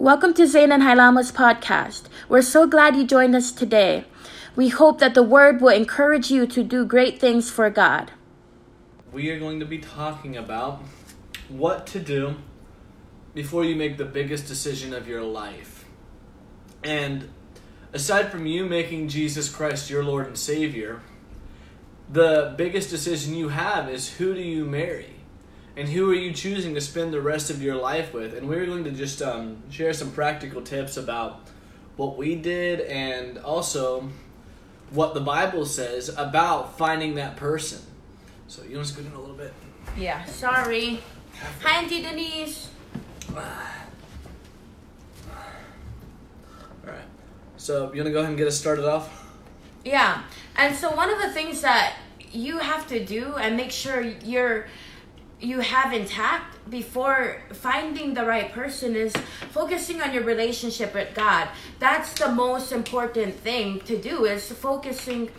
Welcome to Zayn and Hailama's podcast. We're so glad you joined us today. We hope that the word will encourage you to do great things for God. We are going to be talking about what to do before you make the biggest decision of your life. And aside from you making Jesus Christ your Lord and Savior, the biggest decision you have is who do you marry? And who are you choosing to spend the rest of your life with? And we're going to just um, share some practical tips about what we did and also what the Bible says about finding that person. So you want to scoot in a little bit? Yeah, sorry. Hi, Auntie Denise. All right. So you want to go ahead and get us started off? Yeah. And so one of the things that you have to do and make sure you're you have intact before finding the right person is focusing on your relationship with God. That's the most important thing to do is focusing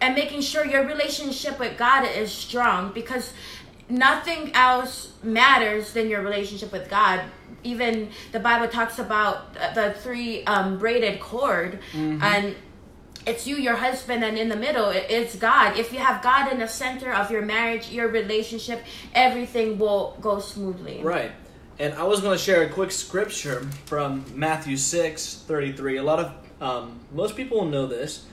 and making sure your relationship with God is strong because nothing else matters than your relationship with God. Even the Bible talks about the three um, braided cord mm-hmm. and it's you, your husband, and in the middle, it's God. If you have God in the center of your marriage, your relationship, everything will go smoothly. Right. And I was going to share a quick scripture from Matthew 6 33. A lot of, um, most people know this,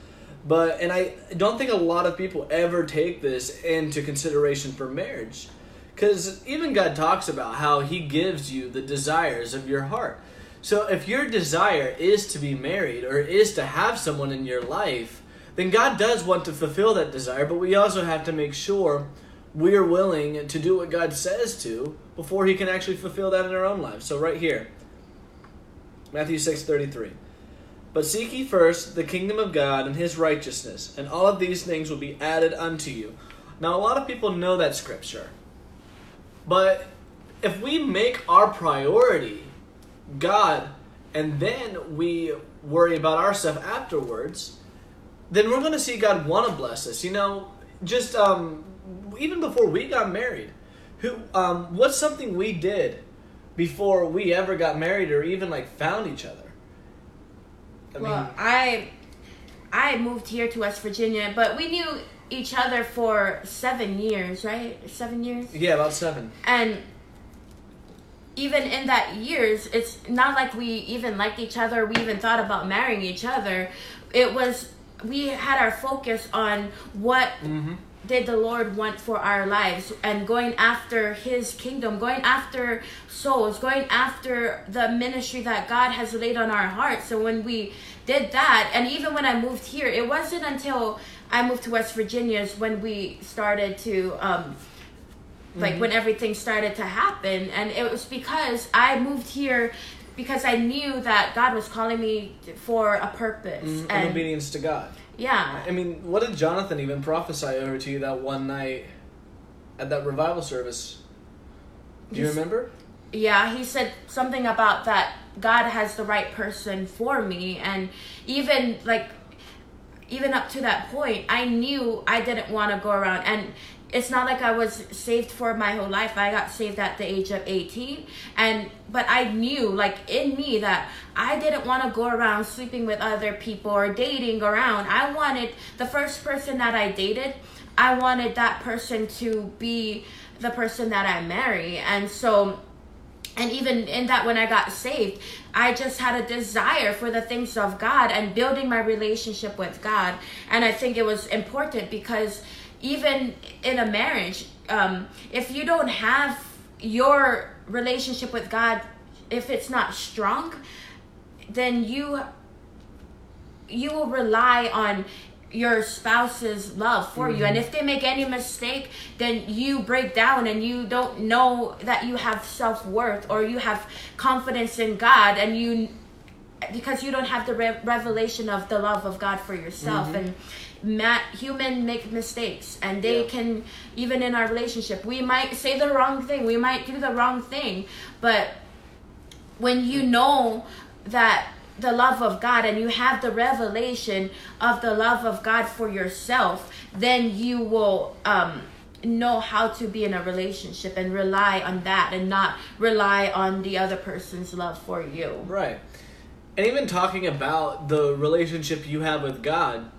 but, and I don't think a lot of people ever take this into consideration for marriage. Because even God talks about how He gives you the desires of your heart. So if your desire is to be married or is to have someone in your life, then God does want to fulfill that desire, but we also have to make sure we're willing to do what God says to before he can actually fulfill that in our own lives. So right here, Matthew 6:33. But seek ye first the kingdom of God and his righteousness, and all of these things will be added unto you. Now a lot of people know that scripture. But if we make our priority God and then we worry about our stuff afterwards, then we're going to see God want to bless us. You know, just um, even before we got married, who um, what's something we did before we ever got married or even like found each other? I well, mean, I I moved here to West Virginia, but we knew each other for seven years, right? Seven years. Yeah, about seven. And even in that years, it's not like we even liked each other. We even thought about marrying each other. It was we had our focus on what mm-hmm. did the Lord want for our lives and going after His kingdom, going after souls, going after the ministry that God has laid on our hearts. So when we did that, and even when I moved here, it wasn't until I moved to West Virginia is when we started to. Um, like mm-hmm. when everything started to happen. And it was because i moved here because i knew that god was calling me for a purpose. Mm-hmm. and obedience to god. Yeah. I mean what did jonathan even prophesy over to you that one night at that revival service? Do you He's, remember? Yeah he said something about that god has the right person for me. And even like even up to that point i knew i didn't want to go around. And it's not like I was saved for my whole life. I got saved at the age of 18 and but I knew like in me that I didn't want to go around sleeping with other people or dating around. I wanted the first person that I dated, I wanted that person to be the person that I marry. And so and even in that when i got saved i just had a desire for the things of god and building my relationship with god and i think it was important because even in a marriage, um, if you don't have your relationship with God, if it's not strong, then you you will rely on your spouse's love for mm-hmm. you and if they make any mistake then you break down and you don't know that you have self-worth or you have confidence in god and you because you don't have the re- revelation of the love of god for yourself mm-hmm. and ma- human make mistakes and they yeah. can even in our relationship we might say the wrong thing we might do the wrong thing but when you know that the love of God and you have the revelation of the love of God for yourself, then you will um, know how to be in a relationship and rely on that and not rely on the other person's love for you. Right. And even talking about the relationship you have with God,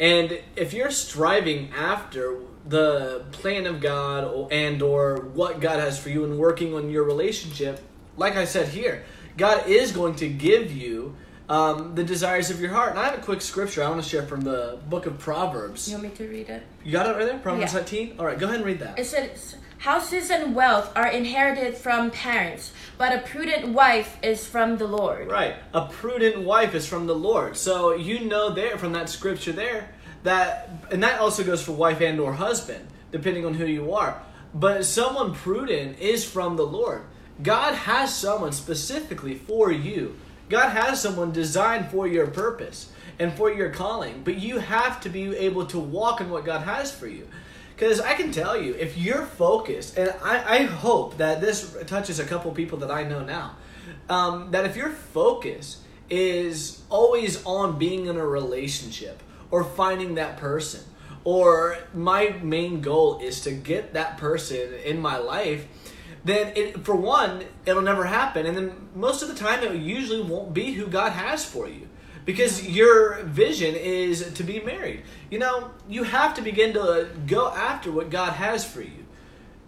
and if you're striving after the plan of God and or what God has for you and working on your relationship, like I said here, God is going to give you um, the desires of your heart. And I have a quick scripture I want to share from the book of Proverbs. You want me to read it? You got it right there? Proverbs Yeah. 19? All right, go ahead and read that. It says, Houses and wealth are inherited from parents, but a prudent wife is from the Lord. Right. A prudent wife is from the Lord. So you know there from that scripture there that and that also goes for wife and or husband, depending on who you are. But someone prudent is from the Lord. God has someone specifically for you. God has someone designed for your purpose and for your calling. But you have to be able to walk in what God has for you. Because I can tell you, if you're focused, and I, I hope that this touches a couple people that I know now, um, that if your focus is always on being in a relationship or finding that person, or my main goal is to get that person in my life, then it, for one, it'll never happen. And then most of the time, it usually won't be who God has for you because your vision is to be married. You know, you have to begin to go after what God has for you.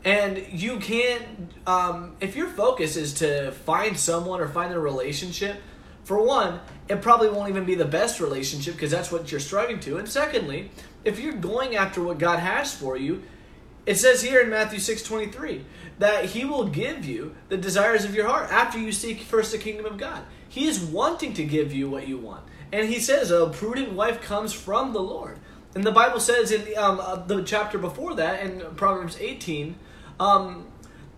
And you can't, um, if your focus is to find someone or find a relationship, for one, it probably won't even be the best relationship because that's what you're striving to. And secondly, if you're going after what God has for you, it says here in Matthew 6 23 that He will give you the desires of your heart after you seek first the kingdom of God. He is wanting to give you what you want. And He says a prudent wife comes from the Lord. And the Bible says in um, uh, the chapter before that, in Proverbs 18, um,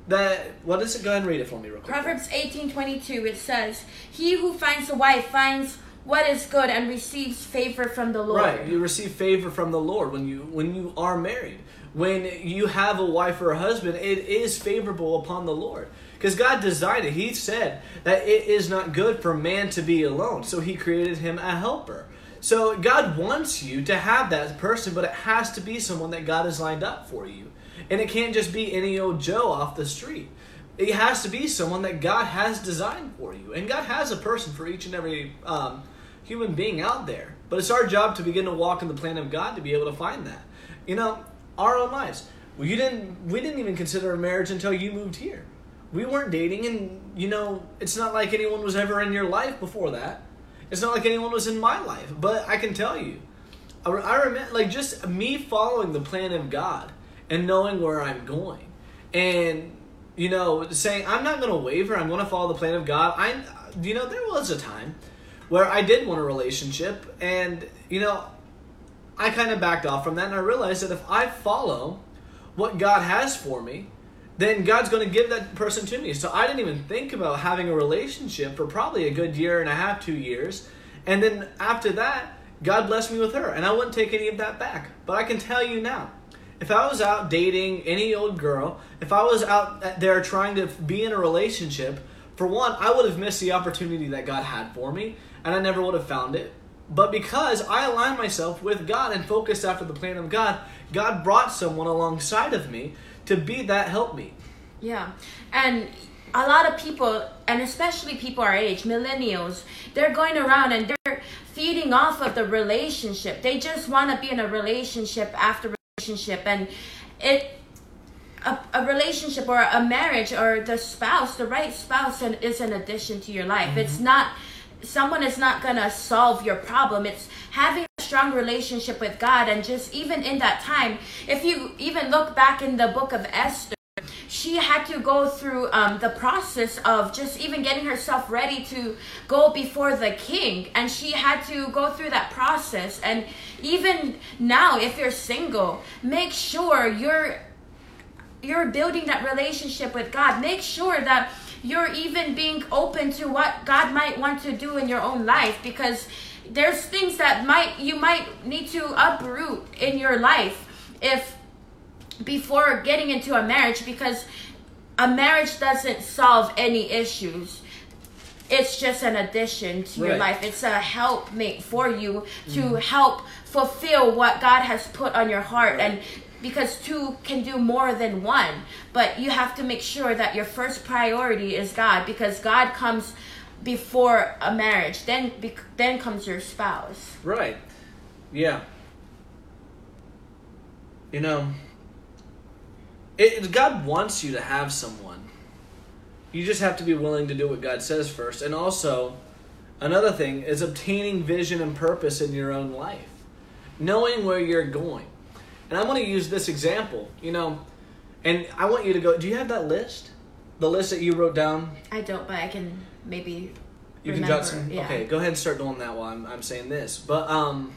that, what is it? Go ahead and read it for me real quick. Proverbs 18:22 it says, "He who finds a wife finds what is good and receives favor from the Lord." Right, you receive favor from the Lord when you when you are married. When you have a wife or a husband, it is favorable upon the Lord. Because God designed it. He said that it is not good for man to be alone. So he created him a helper. So God wants you to have that person, but it has to be someone that God has lined up for you. And it can't just be any old Joe off the street. It has to be someone that God has designed for you. And God has a person for each and every um, human being out there. But it's our job to begin to walk in the plan of God to be able to find that. You know, our own lives. You didn't. We didn't even consider a marriage until you moved here. We weren't dating, and you know, it's not like anyone was ever in your life before that. It's not like anyone was in my life. But I can tell you, I, I remember like just me following the plan of God and knowing where I'm going, and you know, saying I'm not going to waver. I'm going to follow the plan of God. I, you know, there was a time where I did want a relationship, and you know, I kind of backed off from that, and I realized that if I follow what God has for me, then God's going to give that person to me. So I didn't even think about having a relationship for probably a good year and a half, two years. And then after that, God blessed me with her, and I wouldn't take any of that back. But I can tell you now, if I was out dating any old girl, if I was out there trying to be in a relationship, for one, I would have missed the opportunity that God had for me, and I never would have found it. But because I aligned myself with God and focused after the plan of God, God brought someone alongside of me to be that help me. Yeah. And a lot of people, and especially people our age, millennials, they're going around and they're feeding off of the relationship. They just want to be in a relationship after relationship. And it, a, a relationship or a marriage or the spouse, the right spouse an- is an addition to your life. It's mm-hmm. not, someone is not going to solve your problem. It's having a strong relationship with God. And just even in that time, if you even look back in the book of Esther, she had to go through um, the process of just even getting herself ready to go before the king and she had to go through that process and even now if you're single make sure you're you're building that relationship with god make sure that you're even being open to what god might want to do in your own life because there's things that might you might need to uproot in your life if before getting into a marriage because a marriage doesn't solve any issues. It's just an addition to your life. It's a helpmate for you to help fulfill what god has put on your heart. And because two can do more than one. But you have to make sure that your first priority is God because God comes before a marriage. Then then comes your spouse. Right. Yeah. You know, it, God wants you to have someone. You just have to be willing to do what God says first. And also, another thing is obtaining vision and purpose in your own life, knowing where you're going. And I want to use this example, you know, and I want you to go. Do you have that list? The list that you wrote down? I don't, but I can maybe. You remember. can jot some. Yeah. Okay, go ahead and start doing that while I'm, I'm saying this. But um,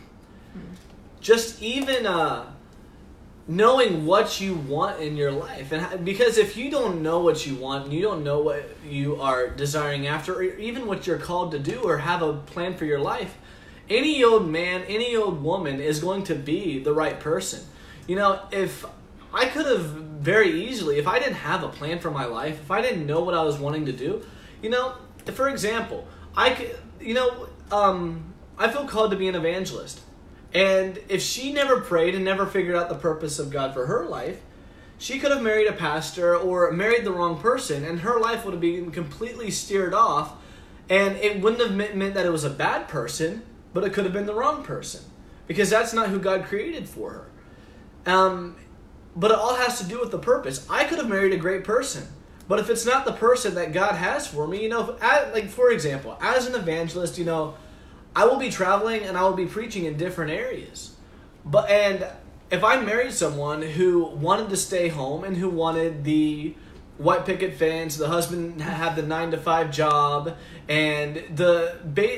just even uh, knowing what you want in your life, and how, because if you don't know what you want, and you don't know what you are desiring after, or even what you're called to do, or have a plan for your life, any old man, any old woman is going to be the right person. You know, if I could have very easily, if I didn't have a plan for my life, if I didn't know what I was wanting to do, you know, for example, I could, you know, um, I feel called to be an evangelist. And if she never prayed and never figured out the purpose of God for her life, she could have married a pastor or married the wrong person, and her life would have been completely steered off. And it wouldn't have meant, meant that it was a bad person, but it could have been the wrong person because that's not who God created for her. Um, but it all has to do with the purpose. I could have married a great person, but if it's not the person that God has for me, you know, like for example, as an evangelist, you know, I will be traveling and I will be preaching in different areas. But and if I married someone who wanted to stay home and who wanted the white picket fence, the husband had the nine to five job, and the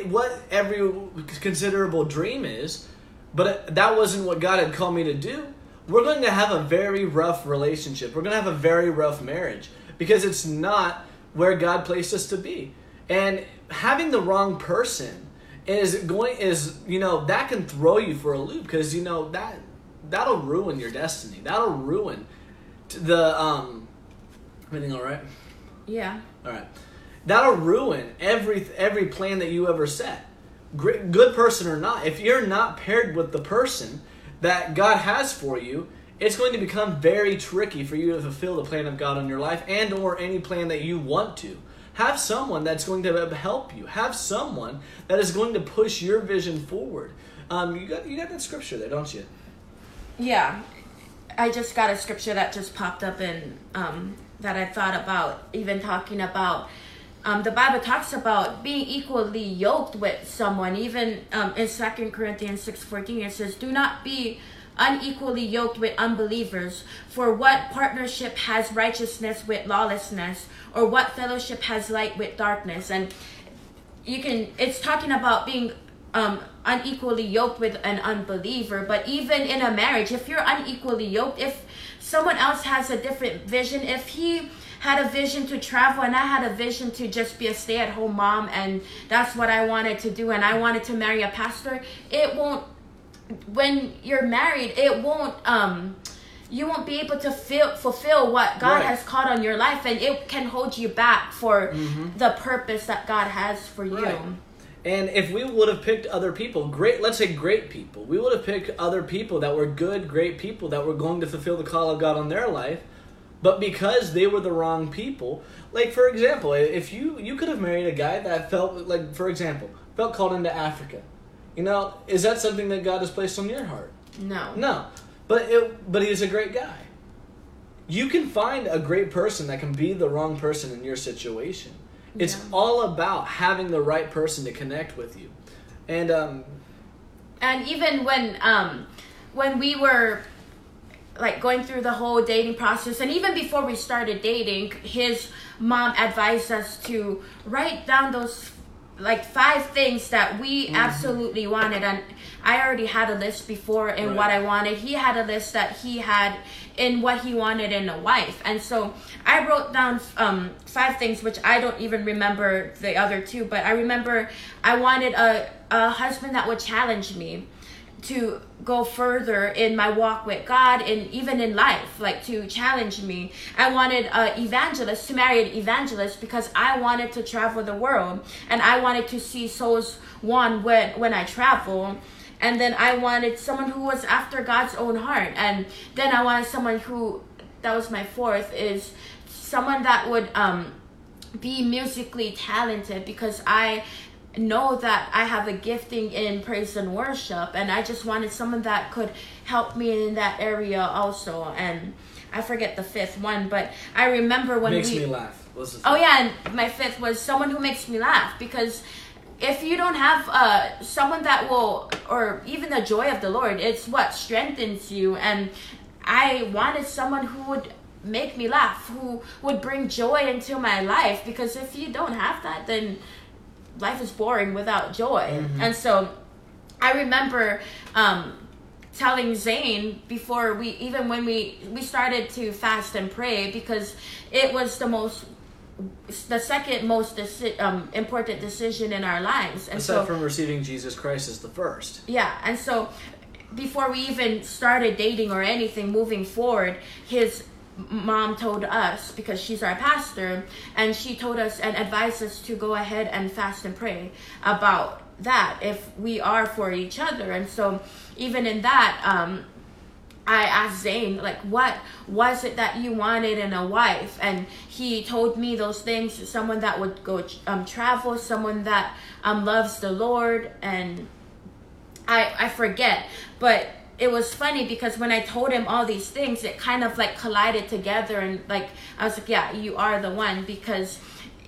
what every considerable dream is, but that wasn't what God had called me to do. We're going to have a very rough relationship. We're going to have a very rough marriage because it's not where God placed us to be. And having the wrong person is going is you know that can throw you for a loop because you know that that'll ruin your destiny. That'll ruin the um. Everything all right? Yeah. All right. That'll ruin every every plan that you ever set. Good person or not, if you're not paired with the person that God has for you, it's going to become very tricky for you to fulfill the plan of God on your life and or any plan that you want to. Have someone that's going to help you. Have someone that is going to push your vision forward. Um, you got you got that scripture there, don't you? Yeah. I just got a scripture that just popped up in um, that I thought about, even talking about. Um, the Bible talks about being equally yoked with someone. Even um, in Second Corinthians six fourteen, it says, "Do not be unequally yoked with unbelievers. For what partnership has righteousness with lawlessness, or what fellowship has light with darkness?" And you can it's talking about being um, unequally yoked with an unbeliever but even in a marriage if you're unequally yoked if someone else has a different vision if he had a vision to travel and i had a vision to just be a stay-at-home mom and that's what i wanted to do and i wanted to marry a pastor it won't when you're married it won't um you won't be able to feel, fulfill what God Right. has called on your life, and it can hold you back for the purpose that God has for you. Right. And if we would have picked other people, great, let's say great people, we would have picked other people that were good, great people that were going to fulfill the call of God on their life. But because they were the wrong people, like for example, if you you could have married a guy that felt like, for example, felt called into Africa, you know, is that something that God has placed on your heart? No. No, but it, but he's a great guy. You can find a great person that can be the wrong person in your situation. It's Yeah. all about having the right person to connect with you, and um, And even when um when we were like going through the whole dating process and even before we started dating, his mom advised us to write down those like five things that we absolutely wanted and I already had a list before in Right. what I wanted. He had a list that he had in what he wanted in a wife. And so I wrote down um, five things, which I don't even remember the other two, but I remember I wanted a, a husband that would challenge me to go further in my walk with God and even in life, like to challenge me. I wanted an evangelist to marry an evangelist because I wanted to travel the world and I wanted to see souls won when when I travel. and then I wanted someone who was after God's own heart, and then I wanted someone who that was my fourth is someone that would um, be musically talented because I know that I have a gifting in praise and worship, and I just wanted someone that could help me in that area also. And I forget the fifth one, but I remember when Makes we. me laugh. Oh yeah, and my fifth was someone who makes me laugh because if you don't have uh, someone that will, or even the joy of the Lord, it's what strengthens you. And I wanted someone who would make me laugh, who would bring joy into my life. Because if you don't have that, then life is boring without joy. Mm-hmm. And so I remember um, telling Zane before we, even when we, we started to fast and pray, because it was the most the second most deci- um, important decision in our lives and Aside so from receiving Jesus Christ as the first. yeah and so before we even started dating or anything moving forward his mom told us because she's our pastor and she told us and advised us to go ahead and fast and pray about that if we are for each other and so even in that um I asked Zane, like, what was it that you wanted in a wife? And he told me those things someone that would go um, travel, someone that um, loves the Lord. And I, I forget. But it was funny because when I told him all these things, it kind of like collided together. And like, I was like, yeah, you are the one because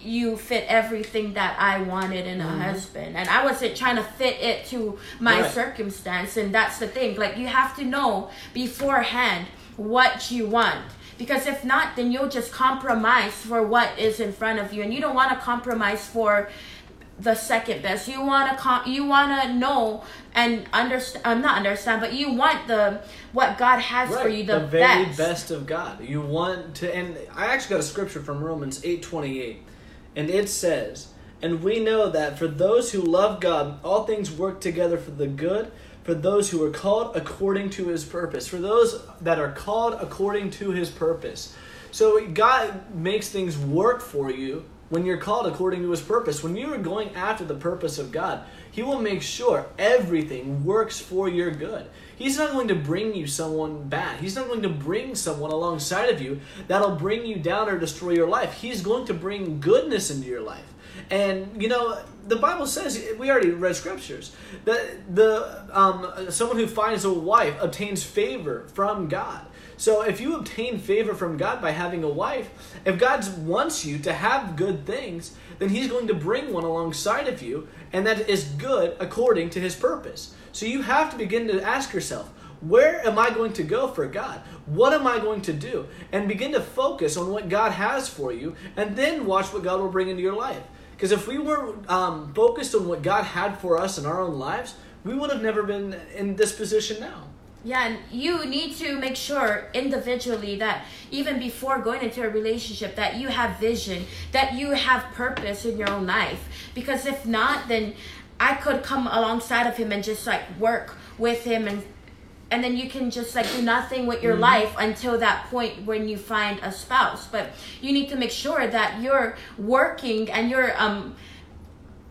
you fit everything that I wanted in a Mm-hmm. husband. And I wasn't trying to fit it to my Right. circumstance. And that's the thing. Like, you have to know beforehand what you want. Because if not, then you'll just compromise for what is in front of you. And you don't want to compromise for the second best. You want to com- you want to know and understand. I'm um, not understand, but you want the what God has for you the, very best. best. of God. You want to, and I actually got a scripture from Romans eight twenty eight, and it says, "And we know that for those who love God, all things work together for the good." For those who are called according to his purpose, for those that are called according to his purpose. So God makes things work for you when you're called according to his purpose. When you are going after the purpose of God, he will make sure everything works for your good. He's not going to bring you someone bad. He's not going to bring someone alongside of you that'll bring you down or destroy your life. He's going to bring goodness into your life. And you know, the Bible says we already read scriptures that the um, someone who finds a wife obtains favor from God. So if you obtain favor from God by having a wife, if God wants you to have good things, then He's going to bring one alongside of you, and that is good according to His purpose. So you have to begin to ask yourself, where am I going to go for God? What am I going to do? And begin to focus on what God has for you, and then watch what God will bring into your life. Because if we were um, focused on what God had for us in our own lives, we would have never been in this position now. Yeah, and you need to make sure individually that even before going into a relationship that you have vision, that you have purpose in your own life. Because if not, then I could come alongside of him and just like work with him and and then you can just like do nothing with your life until that point when you find a spouse. But you need to make sure that you're working and you're um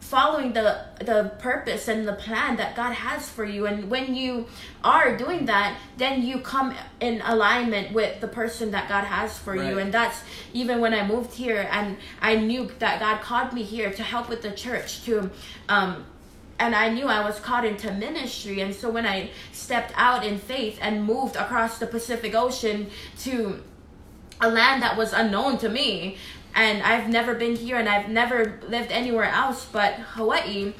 following the the purpose and the plan that God has for you. And when you are doing that then you come in alignment with the person that God has for you. And that's even when I moved here and I knew that God called me here to help with the church to um and I knew I was called into ministry. And so when I stepped out in faith and moved across the Pacific Ocean to a land that was unknown to me and I've never been here and I've never lived anywhere else but Hawaii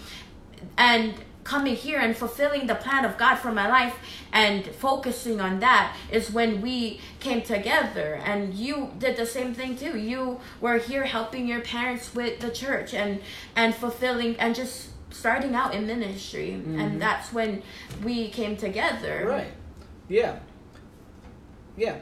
and coming here and fulfilling the plan of God for my life and focusing on that is when we came together and you did the same thing too you were here helping your parents with the church and and fulfilling and just starting out in ministry and mm-hmm. that's when we came together Right. Yeah. Yeah.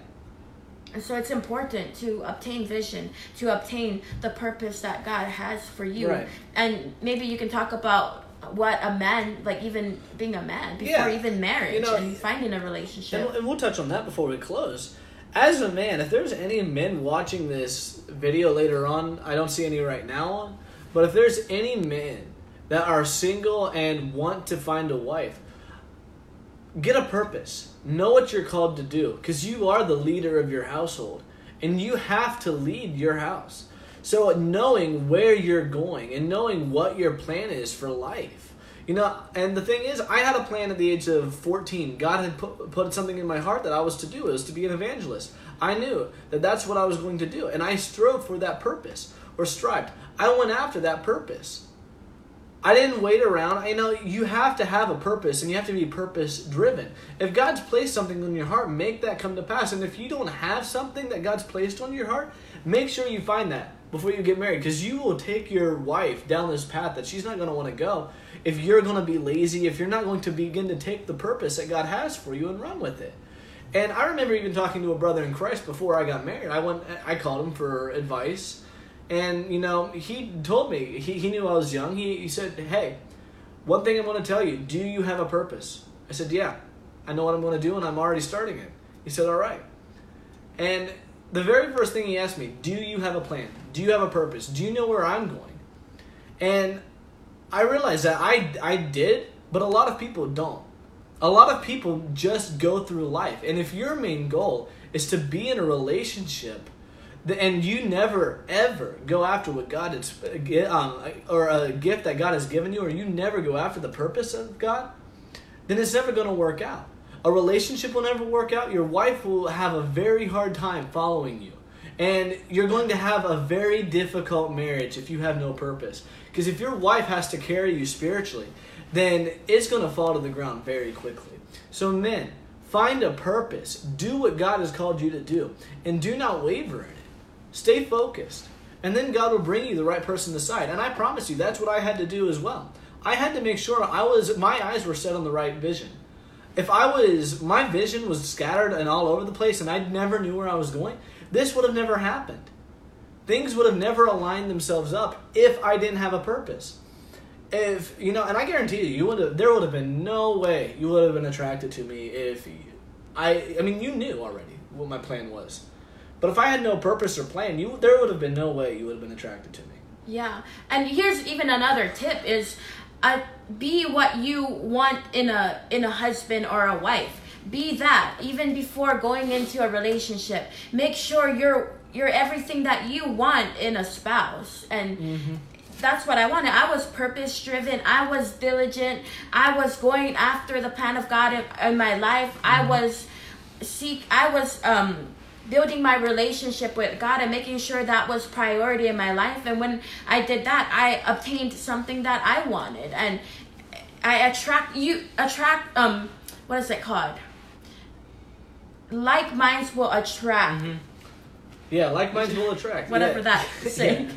And so it's important to obtain vision, to obtain the purpose that God has for you. Right. And maybe you can talk about what a man, like even being a man, before Yeah. even marriage You know, and finding a relationship. And, and we'll touch on that before we close. As a man, if there's any men watching this video later on, I don't see any right now on, but if there's any men that are single and want to find a wife, get a purpose. Know what you're called to do because you are the leader of your household and you have to lead your house. So, knowing where you're going and knowing what your plan is for life. You know, and the thing is, I had a plan at the age of 14. God had put, put something in my heart that I was to do. It was to be an evangelist. I knew that that's what I was going to do. And I strove for that purpose or strived. I went after that purpose. I didn't wait around. I know you have to have a purpose and you have to be purpose driven. If God's placed something in your heart, make that come to pass. And if you don't have something that God's placed on your heart, make sure you find that before you get married because you will take your wife down this path that she's not going to want to go if you're going to be lazy, if you're not going to begin to take the purpose that God has for you and run with it. And I remember even talking to a brother in Christ before I got married. I went I called him for advice and, you know, he told me, he, he knew I was young. He, he said, Hey, one thing I'm going to tell you do you have a purpose? I said, Yeah, I know what I'm going to do, and I'm already starting it. He said, All right. And the very first thing he asked me, Do you have a plan? Do you have a purpose? Do you know where I'm going? And I realized that I, I did, but a lot of people don't. A lot of people just go through life. And if your main goal is to be in a relationship and you never ever go after what God is, um, or a gift that God has given you, or you never go after the purpose of God, then it's never going to work out. A relationship will never work out. Your wife will have a very hard time following you. And you're going to have a very difficult marriage if you have no purpose. Because if your wife has to carry you spiritually, then it's going to fall to the ground very quickly. So, men, find a purpose. Do what God has called you to do. And do not waver in it. Stay focused. And then God will bring you the right person to side. And I promise you, that's what I had to do as well. I had to make sure I was my eyes were set on the right vision. If I was my vision was scattered and all over the place and I never knew where I was going, this would have never happened. Things would have never aligned themselves up if I didn't have a purpose. If you know, and I guarantee you, you would have there would have been no way you would have been attracted to me if I I mean you knew already what my plan was. But if I had no purpose or plan, you there would have been no way you would have been attracted to me. Yeah, and here's even another tip: is uh, be what you want in a in a husband or a wife. Be that even before going into a relationship. Make sure you're you're everything that you want in a spouse, and mm-hmm that's what I wanted. I was purpose driven. I was diligent. I was going after the plan of God in, in my life. Mm-hmm. I was seek. I was um building my relationship with God and making sure that was priority in my life. And when I did that, I obtained something that I wanted, and I attract you attract um what is it called? Like minds will attract. Mm-hmm. Yeah, like minds will attract. Whatever yeah. that say.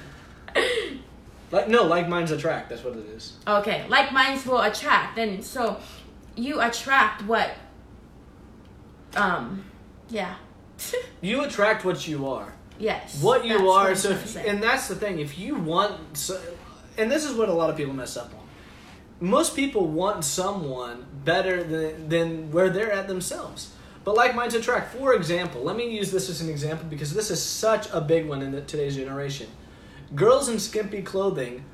like no, like minds attract. That's what it is. Okay, like minds will attract, and so you attract what. Um, yeah you attract what you are. Yes. What you are. What so, if, and that's the thing. If you want, so, and this is what a lot of people mess up on. Most people want someone better than, than where they're at themselves. But like minds attract. For example, let me use this as an example because this is such a big one in the, today's generation. Girls in skimpy clothing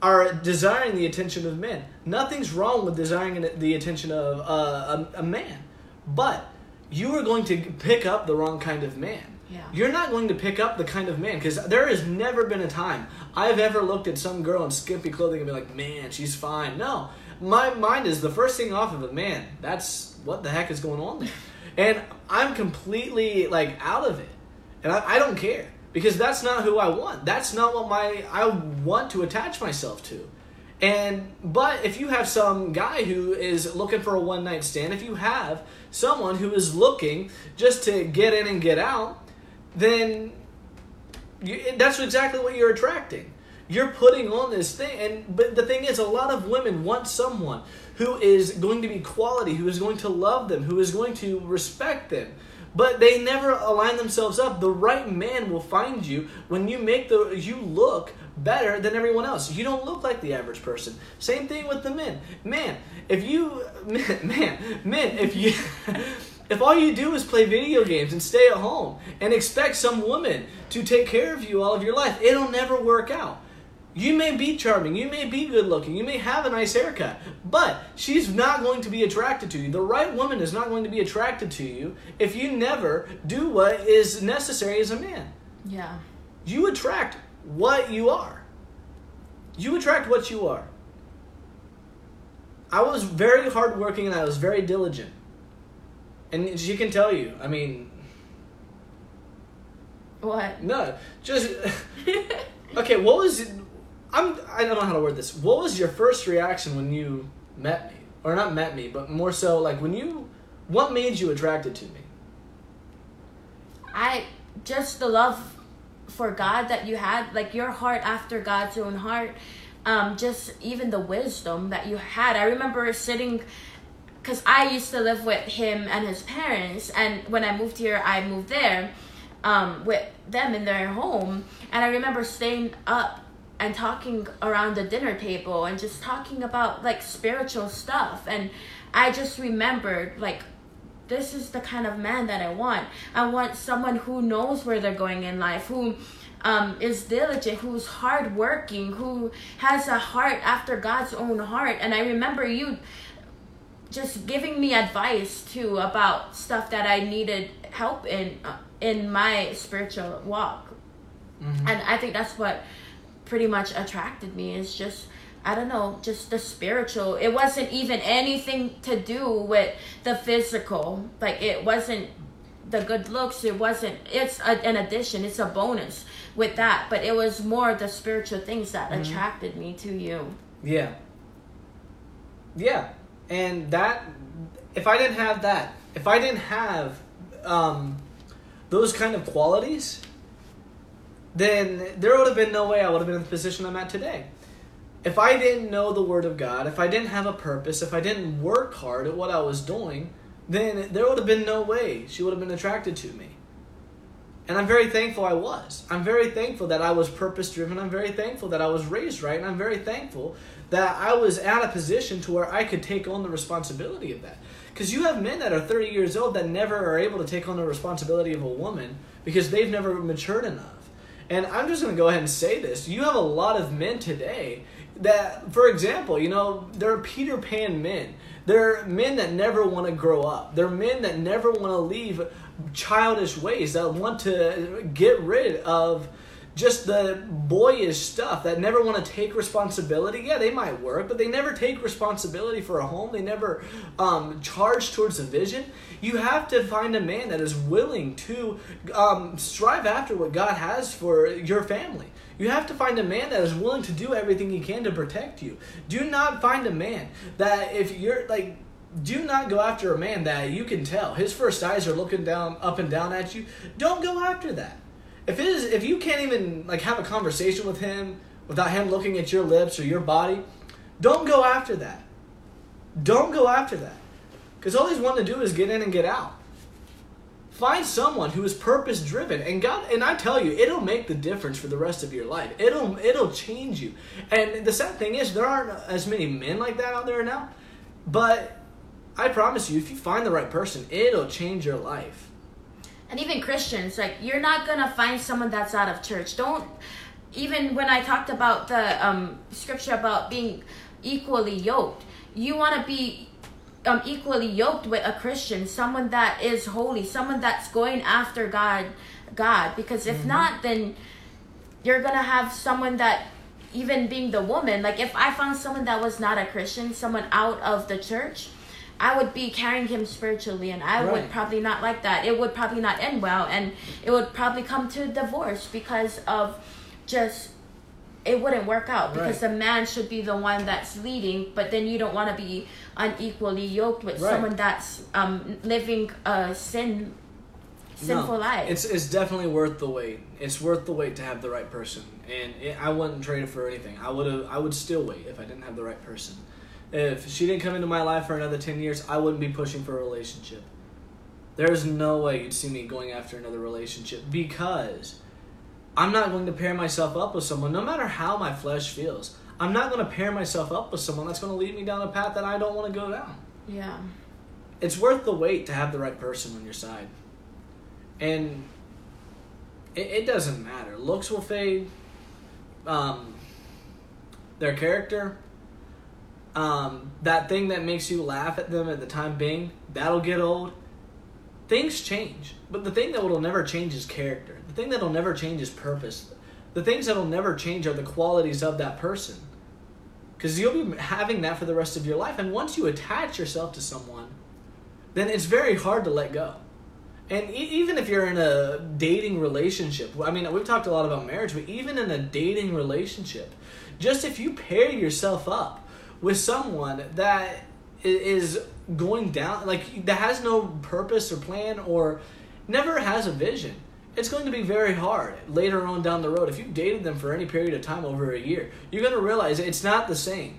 are desiring the attention of men. Nothing's wrong with desiring the attention of uh, a, a man, but you are going to pick up the wrong kind of man. Yeah. You're not going to pick up the kind of man because there has never been a time I've ever looked at some girl in skimpy clothing and be like, man, she's fine. No, my mind is the first thing off of a man. That's what the heck is going on there, and I'm completely like out of it, and I, I don't care because that's not who I want. That's not what my I want to attach myself to. And but if you have some guy who is looking for a one night stand, if you have someone who is looking just to get in and get out, then you, that's exactly what you're attracting. You're putting on this thing, and but the thing is, a lot of women want someone who is going to be quality, who is going to love them, who is going to respect them. But they never align themselves up. The right man will find you when you make the you look better than everyone else. You don't look like the average person. Same thing with the men. Man, if you man, man, men, if you if all you do is play video games and stay at home and expect some woman to take care of you all of your life, it'll never work out. You may be charming, you may be good looking, you may have a nice haircut, but she's not going to be attracted to you. The right woman is not going to be attracted to you if you never do what is necessary as a man. Yeah. You attract what you are. You attract what you are. I was very hardworking and I was very diligent. And she can tell you, I mean, What? no, just okay. What was? I'm I don't know how to word this. What was your first reaction when you met me, or not met me, but more so like when you? What made you attracted to me? I just the love for God that you had, like your heart after God's own heart. Um, just even the wisdom that you had. I remember sitting because I used to live with him and his parents, and when I moved here, I moved there um, with them in their home, and I remember staying up and talking around the dinner table and just talking about like spiritual stuff, and I just remembered like this is the kind of man that I want. I want someone who knows where they're going in life, who um, is diligent, who's hardworking, who has a heart after God's own heart. And I remember you just giving me advice too about stuff that I needed help in uh, in my spiritual walk. Mm-hmm. And I think that's what pretty much attracted me is just I don't know, just the spiritual. It wasn't even anything to do with the physical. Like it wasn't the good looks. It wasn't. It's a, an addition. It's a bonus with that. But it was more the spiritual things that Mhm. attracted me to you. Yeah. Yeah. And that, if I didn't have that, if I didn't have um, those kind of qualities, then there would have been no way I would have been in the position I'm at today. If I didn't know the Word of God, if I didn't have a purpose, if I didn't work hard at what I was doing, then there would have been no way she would have been attracted to me. And I'm very thankful I was. I'm very thankful that I was purpose driven. I'm very thankful that I was raised right. And I'm very thankful that I was at a position to where I could take on the responsibility of that. Because you have men that are 30 years old that never are able to take on the responsibility of a woman because they've never matured enough. And I'm just going to go ahead and say this. You have a lot of men today that, for example, you know, they're Peter Pan men. They're men that never want to grow up. They're men that never want to leave childish ways, that want to get rid of just the boyish stuff, that never want to take responsibility. Yeah, they might work, but they never take responsibility for a home. They never um, charge towards a vision. You have to find a man that is willing to um, strive after what God has for your family. You have to find a man that is willing to do everything he can to protect you. Do not find a man that if you're like do not go after a man that you can tell his first eyes are looking down up and down at you. Don't go after that. If it is if you can't even like have a conversation with him without him looking at your lips or your body, don't go after that. Don't go after that. Cuz all he's wanting to do is get in and get out. Find someone who is purpose driven and God and I tell you it'll make the difference for the rest of your life. It'll it'll change you. And the sad thing is there aren't as many men like that out there now. But I promise you if you find the right person, it'll change your life. and even Christians, like you're not gonna find someone that's out of church. Don't even when I talked about the um, scripture about being equally yoked, you want to be um, equally yoked with a Christian, someone that is holy, someone that's going after God, God. Because if not, then you're gonna have someone that even being the woman like if i found someone that was not a christian someone out of the church i would be carrying him spiritually and i Right. would probably not like that it would probably not end well and it would probably come to divorce because of just it wouldn't work out because Right. the man should be the one that's leading but then you don't want to be unequally yoked with Right. someone that's um, living a sin sinful No, life It's it's definitely worth the wait. It's worth the wait to have the right person, and it, I wouldn't trade it for anything. I would have. I would still wait if I didn't have the right person. If she didn't come into my life for another ten years, I wouldn't be pushing for a relationship. There's no way you'd see me going after another relationship because I'm not going to pair myself up with someone, no matter how my flesh feels. I'm not going to pair myself up with someone that's going to lead me down a path that I don't want to go down yeah it's worth the wait to have the right person on your side. And it, it doesn't matter. Looks will fade. Um, their character, um, that thing that makes you laugh at them at the time being, that'll get old. Things change, but the thing that will never change is character. The thing that'll never change is purpose. The things that'll never change are the qualities of that person. Because you'll be having that for the rest of your life. And once you attach yourself to someone, then it's very hard to let go. And e- even if you're in a dating relationship, I mean, we've talked a lot about marriage, but even in a dating relationship, just if you pair yourself up with someone that is going down, like that has no purpose or plan or never has a vision, it's going to be very hard later on down the road. If you've dated them for any period of time over a year, you're going to realize it's not the same.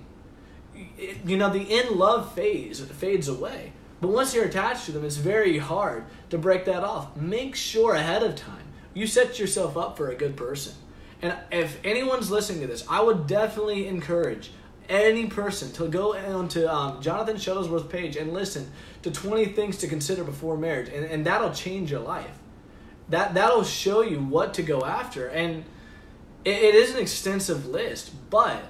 It- you know, the in love phase fades away. But once you're attached to them, it's very hard to break that off. Make sure ahead of time you set yourself up for a good person. And if anyone's listening to this, I would definitely encourage any person to go onto um, Jonathan Shuttlesworth page and listen to 20 things to consider before marriage, and, and that'll change your life. That that'll show you what to go after, and it, it is an extensive list, but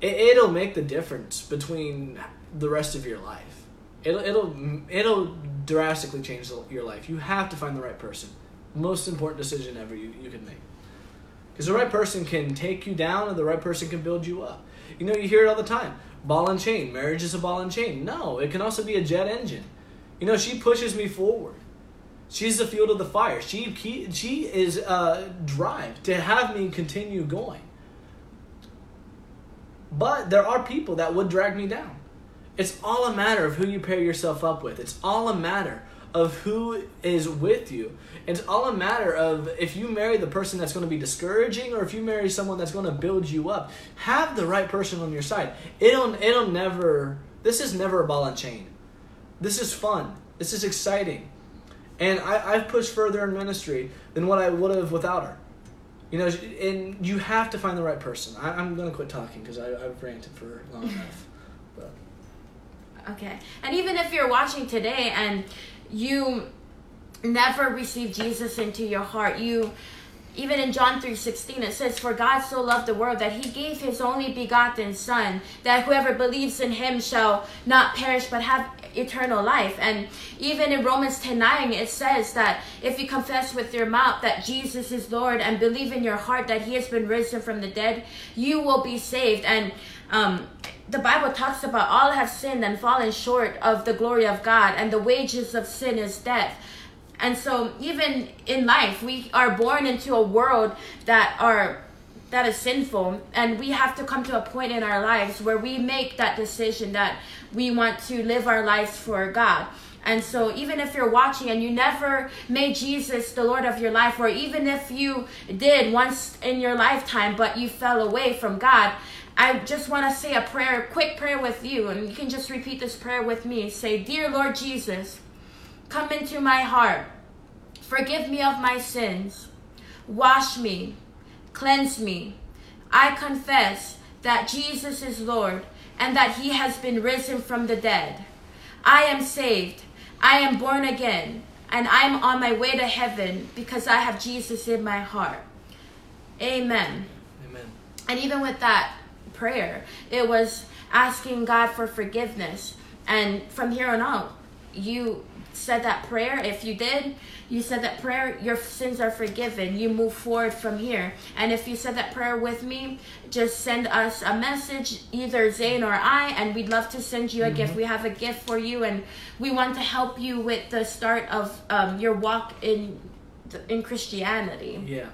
it, it'll make the difference between the rest of your life. It'll it'll it'll drastically change your life. You have to find the right person. Most important decision ever you, you can make. Because the right person can take you down, and the right person can build you up. You know, you hear it all the time. Ball and chain. Marriage is a ball and chain. No, it can also be a jet engine. You know, she pushes me forward. She's the fuel to the fire. She she is uh, drive to have me continue going. But there are people that would drag me down. It's all a matter of who you pair yourself up with. It's all a matter of who is with you. It's all a matter of if you marry the person that's going to be discouraging or if you marry someone that's going to build you up. Have the right person on your side. It'll it'll never this is never a ball and chain. This is fun. This is exciting. And I, I've pushed further in ministry than what I would have without her. You know, and you have to find the right person. I, I'm going to quit talking because I've ranted for long enough. But. Okay. And even if you're watching today and you never received Jesus into your heart, you even in John 3:16 it says for God so loved the world that he gave his only begotten son that whoever believes in him shall not perish but have eternal life. And even in Romans 10:9 it says that if you confess with your mouth that Jesus is Lord and believe in your heart that he has been risen from the dead, you will be saved. And um the Bible talks about all have sinned and fallen short of the glory of God, and the wages of sin is death. And so, even in life, we are born into a world that are that is sinful, and we have to come to a point in our lives where we make that decision that we want to live our lives for God. And so, even if you're watching and you never made Jesus the Lord of your life, or even if you did once in your lifetime but you fell away from God, I just want to say a prayer, a quick prayer with you, and you can just repeat this prayer with me. Say, Dear Lord Jesus, come into my heart, forgive me of my sins, wash me, cleanse me. I confess that Jesus is Lord and that he has been risen from the dead. I am saved, I am born again, and I'm on my way to heaven because I have Jesus in my heart. Amen. Amen. And even with that prayer, it was asking God for forgiveness. And from here on out, you said that prayer. If you did, you said that prayer, your sins are forgiven. You move forward from here. And if you said that prayer with me, just send us a message, either Zane or I, and we'd love to send you a gift. We have a gift for you, and we want to help you with the start of um, your walk in in Christianity. Yeah.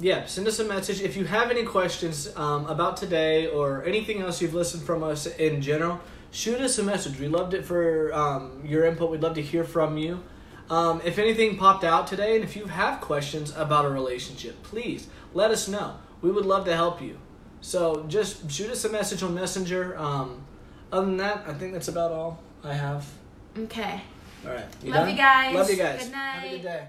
Yeah, send us a message. If you have any questions um, about today or anything else you've listened from us in general, shoot us a message. We loved it for um, your input. We'd love to hear from you. Um, if anything popped out today, and if you have questions about a relationship, please let us know. We would love to help you. So just shoot us a message on Messenger. Um, other than that, I think that's about all I have. Okay. All right. Love you guys. Love you guys. Good night. Have a good day.